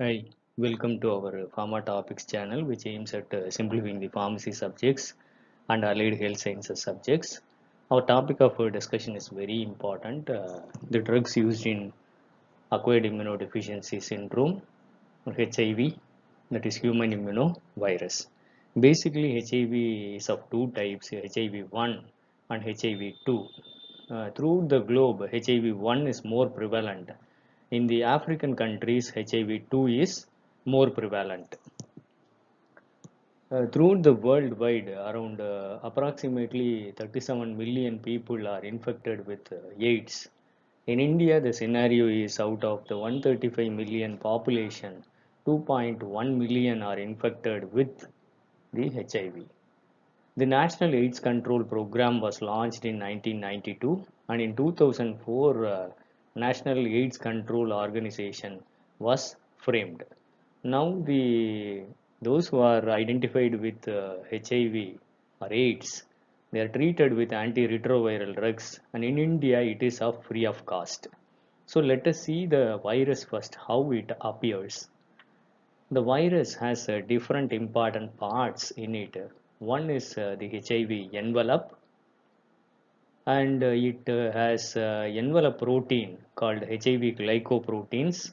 Hi, welcome to our Pharma Topics channel, which aims at uh, simplifying the pharmacy subjects and allied health sciences subjects. Our topic of uh, discussion is very important uh, the drugs used in acquired immunodeficiency syndrome, or HIV, that is human immunovirus. Basically, HIV is of two types HIV 1 and HIV 2. Uh, throughout the globe, HIV 1 is more prevalent in the African countries, HIV 2 is more prevalent. Uh, throughout the worldwide, around uh, approximately 37 million people are infected with uh, AIDS. In India, the scenario is out of the 135 million population, 2.1 million are infected with the HIV. The National AIDS Control Program was launched in 1992 and in 2004 uh, National AIDS Control Organization was framed. Now the those who are identified with uh, HIV or AIDS, they are treated with antiretroviral drugs, and in India it is of free of cost. So let us see the virus first, how it appears. The virus has uh, different important parts in it. One is uh, the HIV envelope, and uh, it uh, has uh, envelope protein called HIV glycoproteins.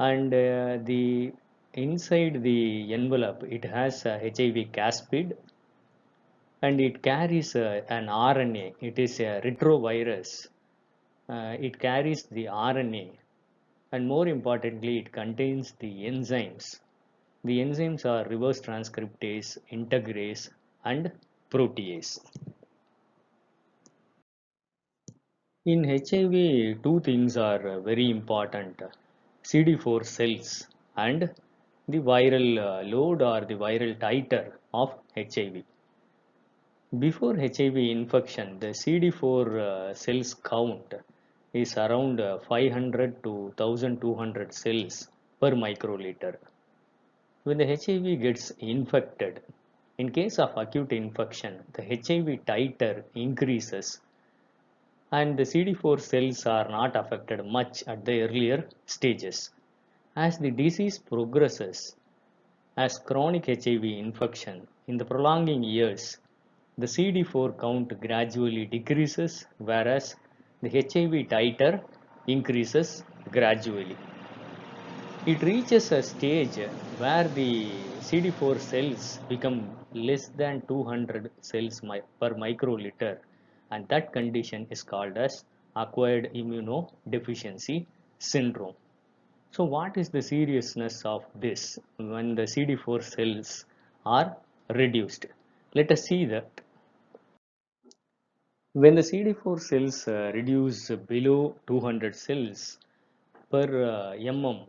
And the inside the envelope it has HIV caspid and it carries uh, an RNA it is a retrovirus. Uh, it carries the RNA and more importantly it contains the enzymes. The enzymes are reverse transcriptase integrase and protease In HIV, two things are uh, very important CD4 cells and the viral uh, load or the viral titer of HIV. Before HIV infection, the CD4 uh, cells count is around 500 to 1200 cells per microliter. When the HIV gets infected, in case of acute infection, the HIV titer increases and the CD4 cells are not affected much at the earlier stages. As the disease progresses, as chronic HIV infection in the prolonging years, the CD4 count gradually decreases whereas the HIV titer increases gradually. It reaches a stage where the CD4 cells become less than 200 cells per microliter and that condition is called as acquired immunodeficiency syndrome. So what is the seriousness of this when the CD4 cells are reduced? Let us see that. When the CD4 cells uh, reduce below 200 cells per uh, mm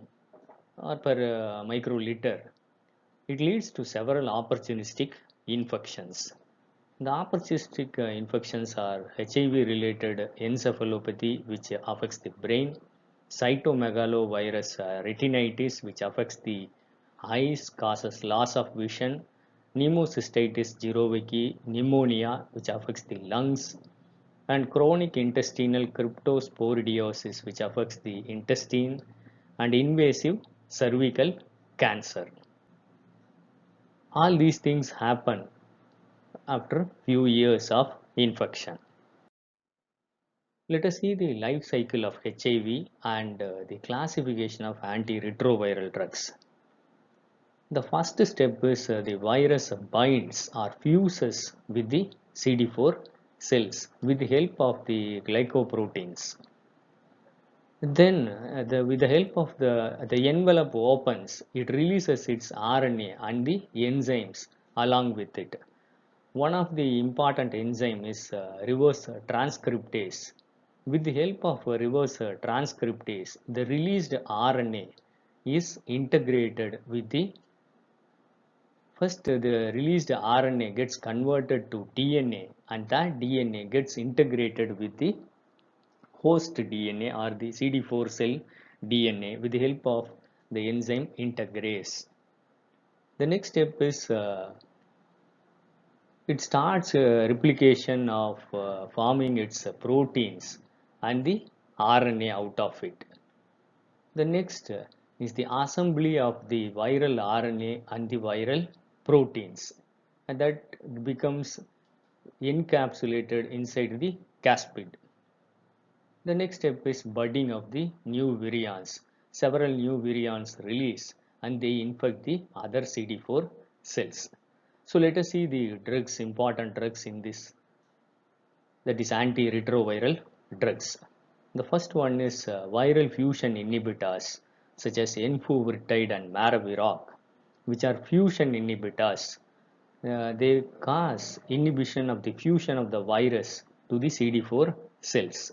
or per uh, microliter, it leads to several opportunistic infections. The opportunistic uh, infections are HIV related encephalopathy which affects the brain, cytomegalovirus uh, retinitis which affects the eyes, causes loss of vision, pneumocystis jirovecii, pneumonia which affects the lungs, and chronic intestinal cryptosporidiosis which affects the intestine, and invasive cervical cancer. All these things happen after few years of infection. Let us see the life cycle of HIV and uh, the classification of antiretroviral drugs. The first step is uh, the virus binds or fuses with the CD4 cells with the help of the glycoproteins. Then, uh, the, with the help of the, the envelope opens, it releases its RNA and the enzymes along with it. One of the important enzyme is uh, reverse transcriptase. With the help of reverse transcriptase, the released RNA is integrated with the first the released RNA gets converted to DNA and that DNA gets integrated with the host DNA or the CD4 cell DNA with the help of the enzyme integrase. The next step is uh, it starts uh, replication of uh, forming its uh, proteins and the RNA out of it. The next is the assembly of the viral RNA and the viral proteins and that becomes encapsulated inside the caspid. The next step is budding of the new virions. Several new virions release and they infect the other CD4 cells. So let us see the drugs, important drugs in this, that is antiretroviral drugs. The first one is uh, viral fusion inhibitors such as enfuvirtide and maraviroc, which are fusion inhibitors. Uh, they cause inhibition of the fusion of the virus to the CD4 cells.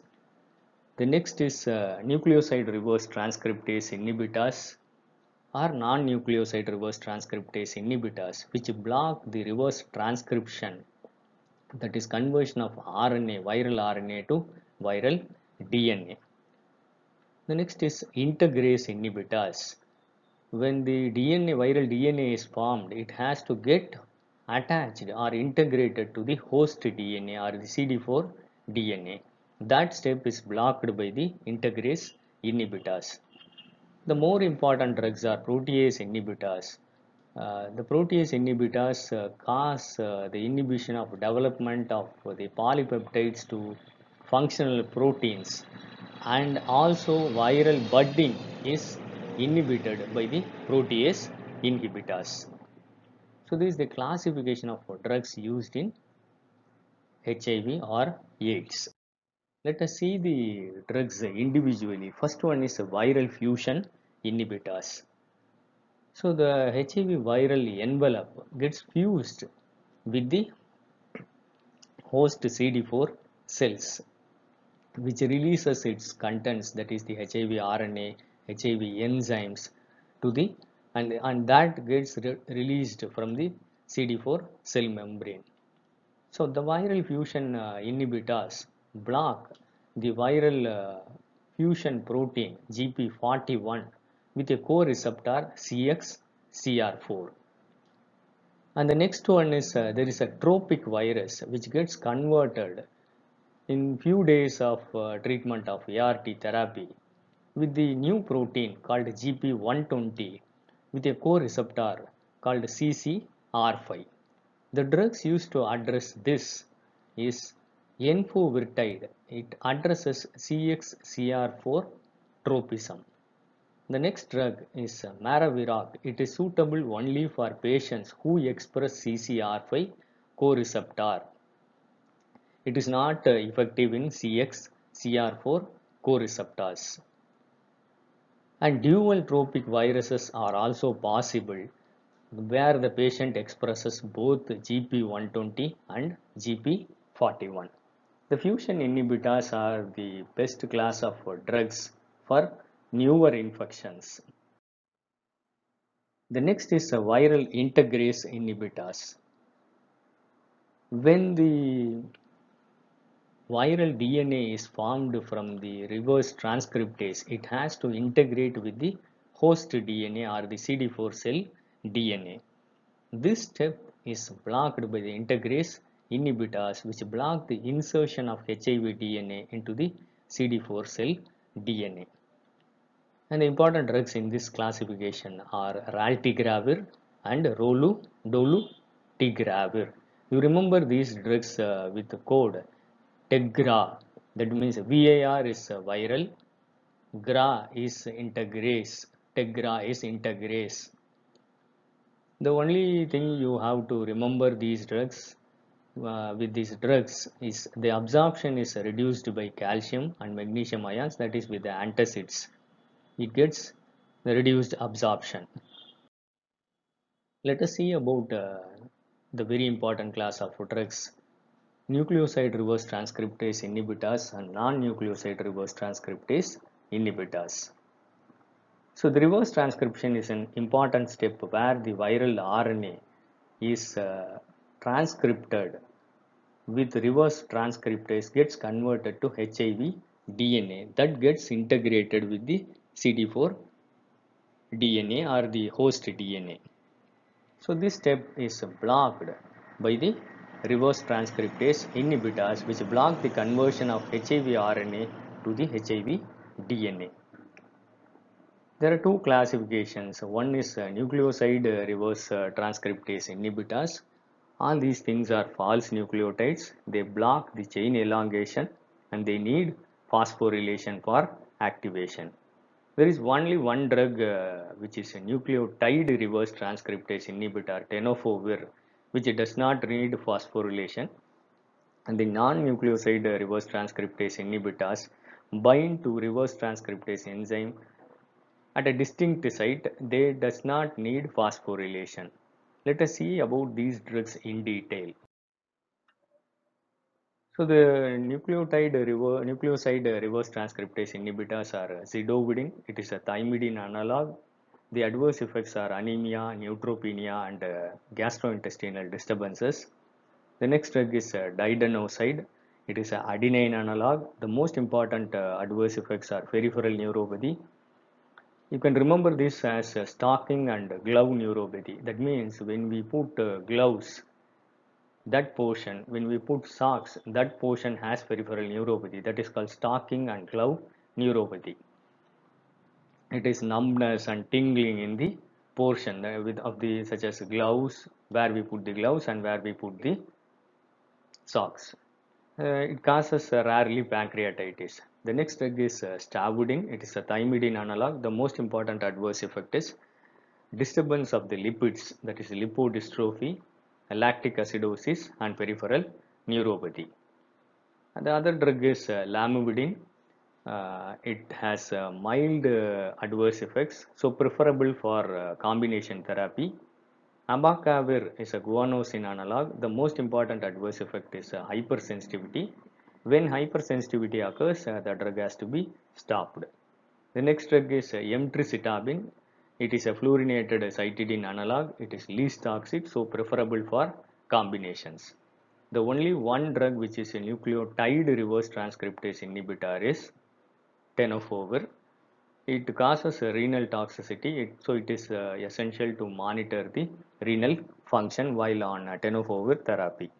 The next is uh, nucleoside reverse transcriptase inhibitors or non-nucleoside reverse transcriptase inhibitors which block the reverse transcription that is conversion of RNA, viral RNA to viral DNA. The next is integrase inhibitors. When the DNA, viral DNA is formed, it has to get attached or integrated to the host DNA or the CD4 DNA. That step is blocked by the integrase inhibitors. The more important drugs are protease inhibitors. Uh, the protease inhibitors uh, cause uh, the inhibition of development of the polypeptides to functional proteins and also viral budding is inhibited by the protease inhibitors. So this is the classification of drugs used in HIV or AIDS. Let us see the drugs individually. First one is viral fusion inhibitors. So the HIV viral envelope gets fused with the host CD4 cells which releases its contents that is the HIV RNA, HIV enzymes to the and, and that gets re released from the CD4 cell membrane. So the viral fusion uh, inhibitors block the viral uh, fusion protein GP41 with a co-receptor CXCR4. And the next one is uh, there is a tropic virus which gets converted in few days of uh, treatment of ART therapy with the new protein called GP120 with a co-receptor called CCR5. The drugs used to address this is enfuvirtide. It addresses CXCR4 tropism. The next drug is maraviroc. It is suitable only for patients who express CCR5 co-receptor. It is not uh, effective in CXCR4 co-receptors. And dual tropic viruses are also possible where the patient expresses both GP120 and GP41. The fusion inhibitors are the best class of drugs for newer infections. The next is a viral integrase inhibitors. When the viral DNA is formed from the reverse transcriptase, it has to integrate with the host DNA or the CD4 cell DNA. This step is blocked by the integrase inhibitors which block the insertion of HIV DNA into the CD4 cell DNA. And the important drugs in this classification are raltegravir and dolutegravir. You remember these drugs uh, with the code TEGRA that means VAR is viral, GRA is integrase, TEGRA is integrase. The only thing you have to remember these drugs uh, with these drugs is the absorption is reduced by calcium and magnesium ions that is with the antacids it gets the reduced absorption. Let us see about uh, the very important class of drugs nucleoside reverse transcriptase inhibitors and non-nucleoside reverse transcriptase inhibitors. So the reverse transcription is an important step where the viral RNA is uh, transcripted with reverse transcriptase gets converted to HIV DNA that gets integrated with the CD4 DNA or the host DNA. So this step is blocked by the reverse transcriptase inhibitors which block the conversion of HIV RNA to the HIV DNA. There are two classifications. One is uh, nucleoside reverse uh, transcriptase inhibitors. All these things are false nucleotides. They block the chain elongation and they need phosphorylation for activation. There is only one drug uh, which is a nucleotide reverse transcriptase inhibitor tenofovir which does not need phosphorylation and the non-nucleoside reverse transcriptase inhibitors bind to reverse transcriptase enzyme at a distinct site they does not need phosphorylation let us see about these drugs in detail so the nucleotide rever nucleoside reverse transcriptase inhibitors are zidovudine it is a thymidine analog the adverse effects are anemia neutropenia and uh, gastrointestinal disturbances the next drug is uh, didanosine. It is an adenine analog. The most important uh, adverse effects are peripheral neuropathy. You can remember this as stocking and glove neuropathy. That means when we put uh, gloves, that portion, when we put socks, that portion has peripheral neuropathy. That is called stocking and glove neuropathy. It is numbness and tingling in the portion uh, with of the such as gloves where we put the gloves and where we put the socks. Uh, it causes rarely pancreatitis. The next drug is uh. It is a thymidine analog. The most important adverse effect is disturbance of the lipids, that is lipodystrophy, lactic acidosis, and peripheral neuropathy. And the other drug is uh, lamivudine. Uh, it has uh, mild uh, adverse effects, so preferable for uh, combination therapy Abacavir is a guanosine analog. The most important adverse effect is uh, hypersensitivity. When hypersensitivity occurs, uh, the drug has to be stopped. The next drug is uh, emtricitabine. It is a fluorinated cytidine analog. It is least toxic, so preferable for combinations. The only one drug which is a nucleotide reverse transcriptase inhibitor is tenofovir it causes renal toxicity it, so it is uh, essential to monitor the renal function while on uh, tenofovir therapy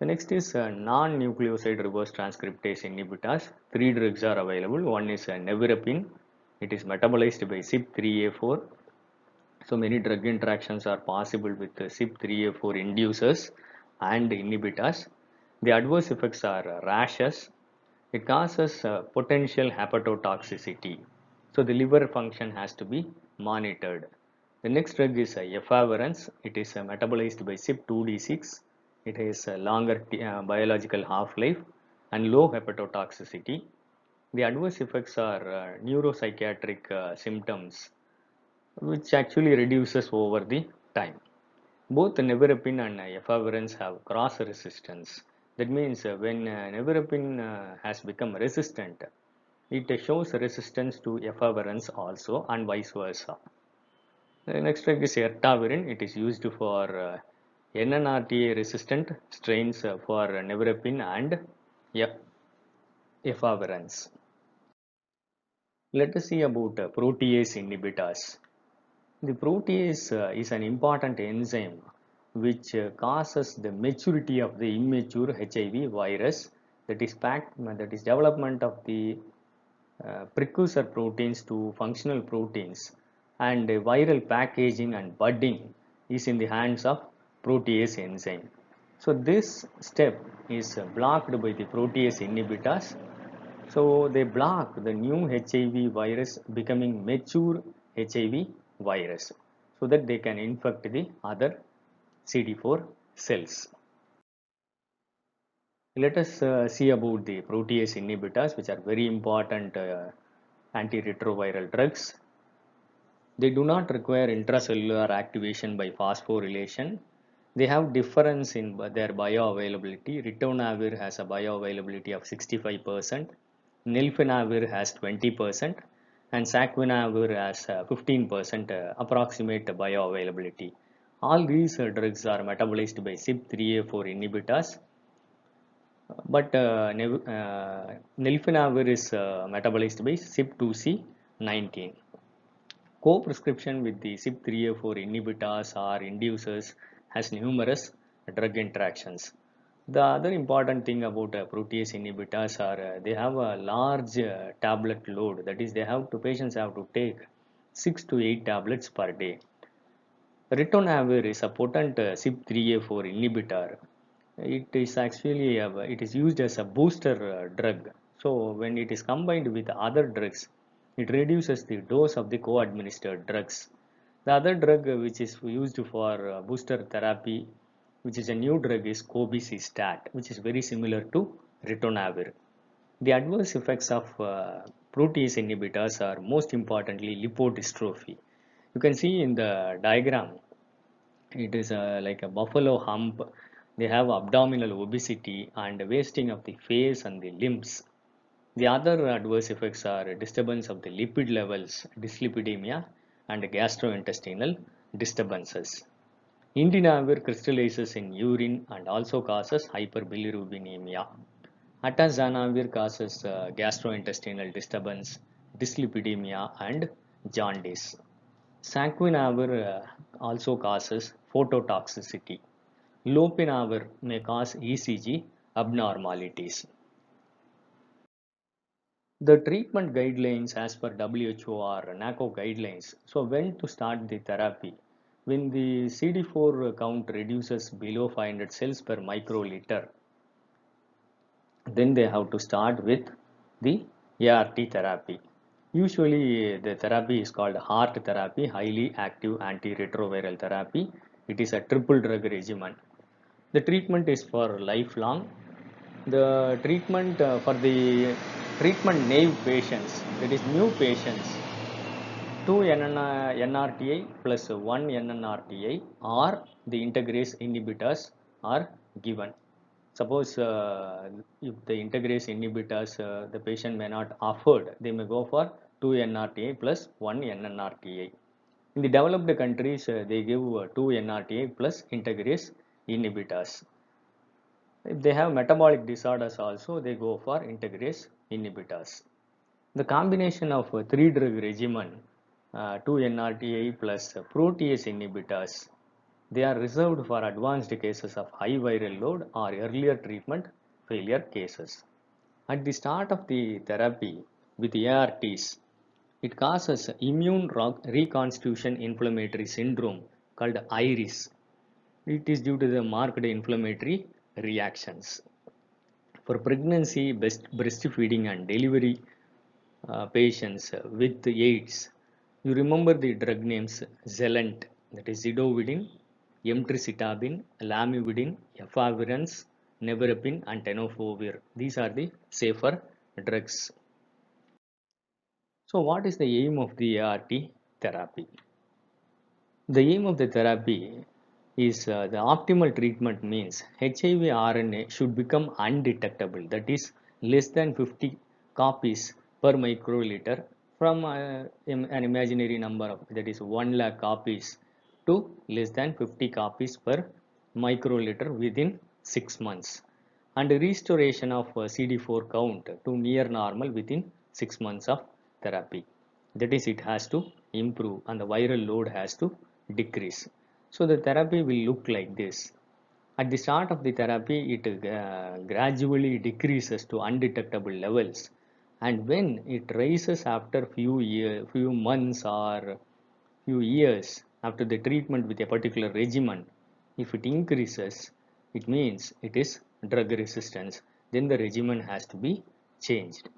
the next is uh, non-nucleoside reverse transcriptase inhibitors three drugs are available one is uh, nevirapine it is metabolized by CYP3A4 so many drug interactions are possible with uh, CYP3A4 inducers and inhibitors the adverse effects are uh, rashes it causes uh, potential hepatotoxicity. So the liver function has to be monitored. The next drug is uh, efavirenz. It is uh, metabolized by CYP2D6. It has a longer uh, biological half-life and low hepatotoxicity. The adverse effects are uh, neuropsychiatric uh, symptoms which actually reduces over the time. Both nevirapine and efavirenz have cross resistance that means when nevirapine has become resistant, it shows resistance to efavirenz also and vice versa. The next drug is etravirine. It is used for NNRTI resistant strains for nevirapine and efavirenz. Let us see about protease inhibitors. The protease is an important enzyme which causes the maturity of the immature HIV virus that is packed, that is development of the uh, precursor proteins to functional proteins and viral packaging and budding is in the hands of protease enzyme. So this step is blocked by the protease inhibitors. So they block the new HIV virus becoming mature HIV virus so that they can infect the other CD4 cells. Let us uh, see about the protease inhibitors which are very important uh, antiretroviral drugs. They do not require intracellular activation by phosphorylation. They have difference in their bioavailability. Ritonavir has a bioavailability of 65%, nelfinavir has 20% and saquinavir has 15% uh, approximate bioavailability. All these uh, drugs are metabolized by CYP3A4 inhibitors, but uh, uh, nelfinavir is uh, metabolized by CYP2C19. Co-prescription with the CYP3A4 inhibitors or inducers has numerous drug interactions. The other important thing about uh, protease inhibitors are uh, they have a large uh, tablet load. That is, they have to patients have to take six to eight tablets per day. Ritonavir is a potent uh, CYP3A4 inhibitor. It is actually it is used as a booster uh, drug. So when it is combined with other drugs, it reduces the dose of the co-administered drugs. The other drug which is used for uh, booster therapy, which is a new drug, is cobicistat, which is very similar to ritonavir. The adverse effects of uh, protease inhibitors are most importantly lipodystrophy. You can see in the diagram, it is uh, like a buffalo hump. They have abdominal obesity and wasting of the face and the limbs. The other adverse effects are disturbance of the lipid levels, dyslipidemia, and gastrointestinal disturbances. Indinavir crystallizes in urine and also causes hyperbilirubinemia. Atazanavir causes uh, gastrointestinal disturbance, dyslipidemia, and jaundice. Saquinavir uh, also causes phototoxicity. Lopinavir may cause ECG abnormalities. The treatment guidelines as per WHO or NACO guidelines. So when to start the therapy? When the CD4 count reduces below 500 cells per microliter, then they have to start with the ART therapy. Usually the therapy is called HAART therapy, highly active antiretroviral therapy. It is a triple drug regimen. The treatment is for lifelong. The treatment uh, for the treatment naive patients, that is new patients, 2 NRTI plus 1 NNRTI or the integrase inhibitors are given. Suppose uh, if the integrase inhibitors uh, the patient may not afford, they may go for 2 NRTI plus 1 NNRTI. In the developed countries, uh, they give 2 NRTI plus integrase inhibitors. If they have metabolic disorders also, they go for integrase inhibitors. The combination of a three drug regimen, uh, 2 NRTI plus protease inhibitors, they are reserved for advanced cases of high viral load or earlier treatment failure cases. At the start of the therapy with ARTs, it causes immune reconstitution inflammatory syndrome called IRIS. It is due to the marked inflammatory reactions. For pregnancy, breast, breastfeeding and delivery uh, patients with AIDS, you remember the drug names Xelent, that is zidovudine, emtricitabine, lamivudine, efavirenz, nevirapine and tenofovir. These are the safer drugs. So what is the aim of the ART therapy? The aim of the therapy is uh, the optimal treatment means HIV RNA should become undetectable. That is less than 50 copies per microliter from uh, an imaginary number of that is 1 lakh copies to less than 50 copies per microliter within 6 months. And restoration of uh, CD4 count to near normal within 6 months of therapy. That is it has to improve and the viral load has to decrease so the therapy will look like this. At the start of the therapy, it uh, gradually decreases to undetectable levels. And when it rises after few year, few months or few years after the treatment with a particular regimen, if it increases, it means it is drug resistance. Then the regimen has to be changed.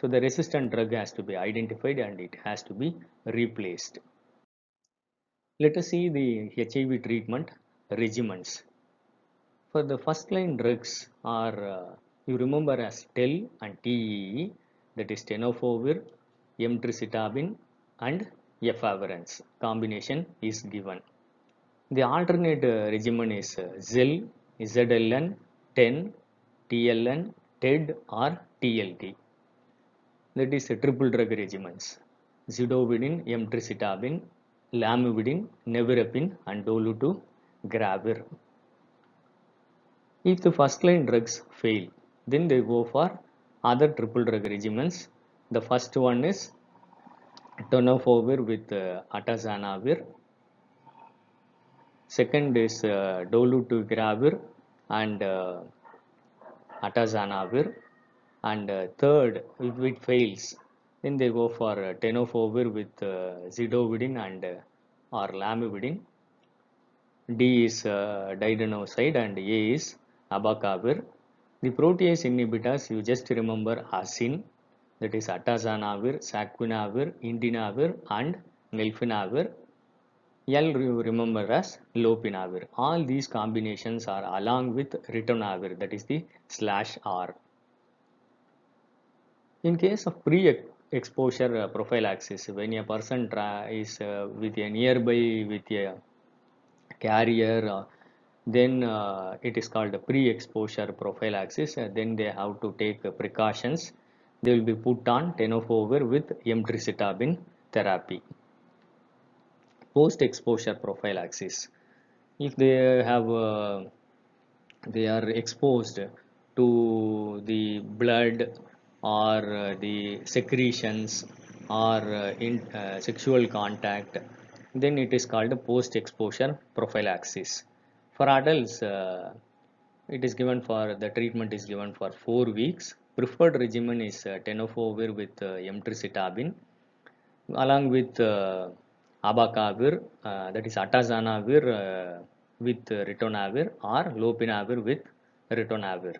So the resistant drug has to be identified and it has to be replaced. Let us see the HIV treatment regimens. For the first line drugs are uh, you remember as TEL and TEE that is tenofovir, emtricitabine and efavirenz combination is given. The alternate uh, regimen is uh, ZEL, ZLN, TEN, TLN, TED or TLT. That is uh, triple drug regimens. Zidovudine, emtricitabine, lamivudine, nevirapine and dolutegravir. If the first line drugs fail, then they go for other triple drug regimens. The first one is tenofovir with uh, atazanavir. Second is uh, dolutegravir and uh, atazanavir and uh, third if it fails then they go for uh, tenofovir with uh, zidovudine and uh, or lamivudine D is uh, and A is abacavir. The protease inhibitors you just remember asin that is atazanavir, saquinavir, indinavir and nelfinavir. L you remember as lopinavir. All these combinations are along with ritonavir that is the slash R. In case of pre-exposure profile prophylaxis, when a person is uh, with a nearby with a carrier uh, then uh, it is called pre-exposure prophylaxis uh, then they have to take precautions. They will be put on tenofovir with emtricitabine therapy. Post-exposure prophylaxis if they have they are exposed to the blood or the secretions or in sexual contact then it is called post exposure prophylaxis. For adults uh, it is given for the treatment is given for 4 weeks. Preferred regimen is uh, tenofovir with uh, emtricitabine along with uh, abacavir uh, that is atazanavir uh, with ritonavir or lopinavir with ritonavir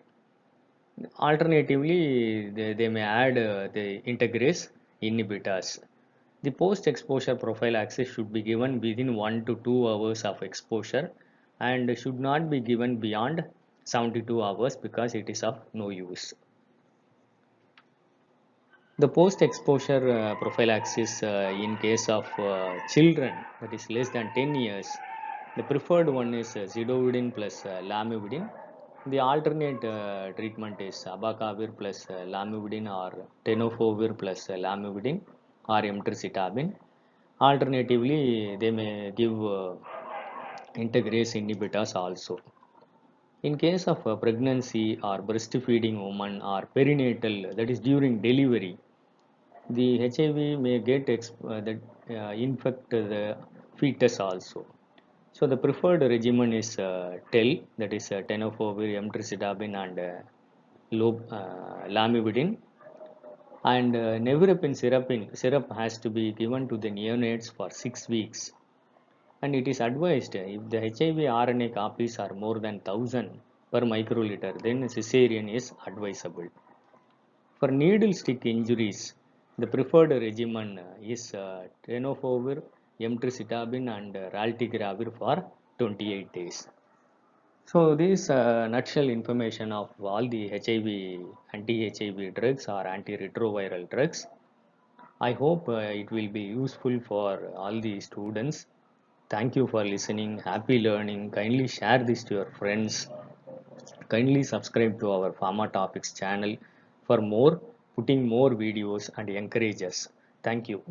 alternatively they, they may add the integrase inhibitors the post-exposure prophylaxis should be given within 1 to 2 hours of exposure and should not be given beyond 72 hours because it is of no use. The post-exposure uh, prophylaxis uh, in case of uh, children that is less than 10 years, the preferred one is uh, zidovudine plus uh, lamivudine. The alternate uh, treatment is abacavir plus uh, lamivudine or tenofovir plus uh, lamivudine or emtricitabine. Alternatively, they may give uh, integrase inhibitors also. In case of uh, pregnancy or breastfeeding woman or perinatal, that is during delivery, the HIV may get uh, that uh, infect the fetus also. So the preferred regimen is uh, TEL, that is uh, tenofovir, emtricitabine and uh, lob, uh, lamivudine and uh, nevirapine syrup, syrup has to be given to the neonates for 6 weeks and it is advised if the HIV RNA copies are more than 1000 per microliter then cesarean is advisable. For needle stick injuries the preferred regimen is uh, tenofovir, emtricitabine and raltegravir for 28 days. So this uh, nutshell information of all the HIV, anti-HIV drugs or antiretroviral drugs. I hope uh, it will be useful for all the students. Thank you for listening. Happy learning. Kindly share this to your friends. Kindly subscribe to our Pharma Topics channel for more, putting more videos and encourage us. Thank you.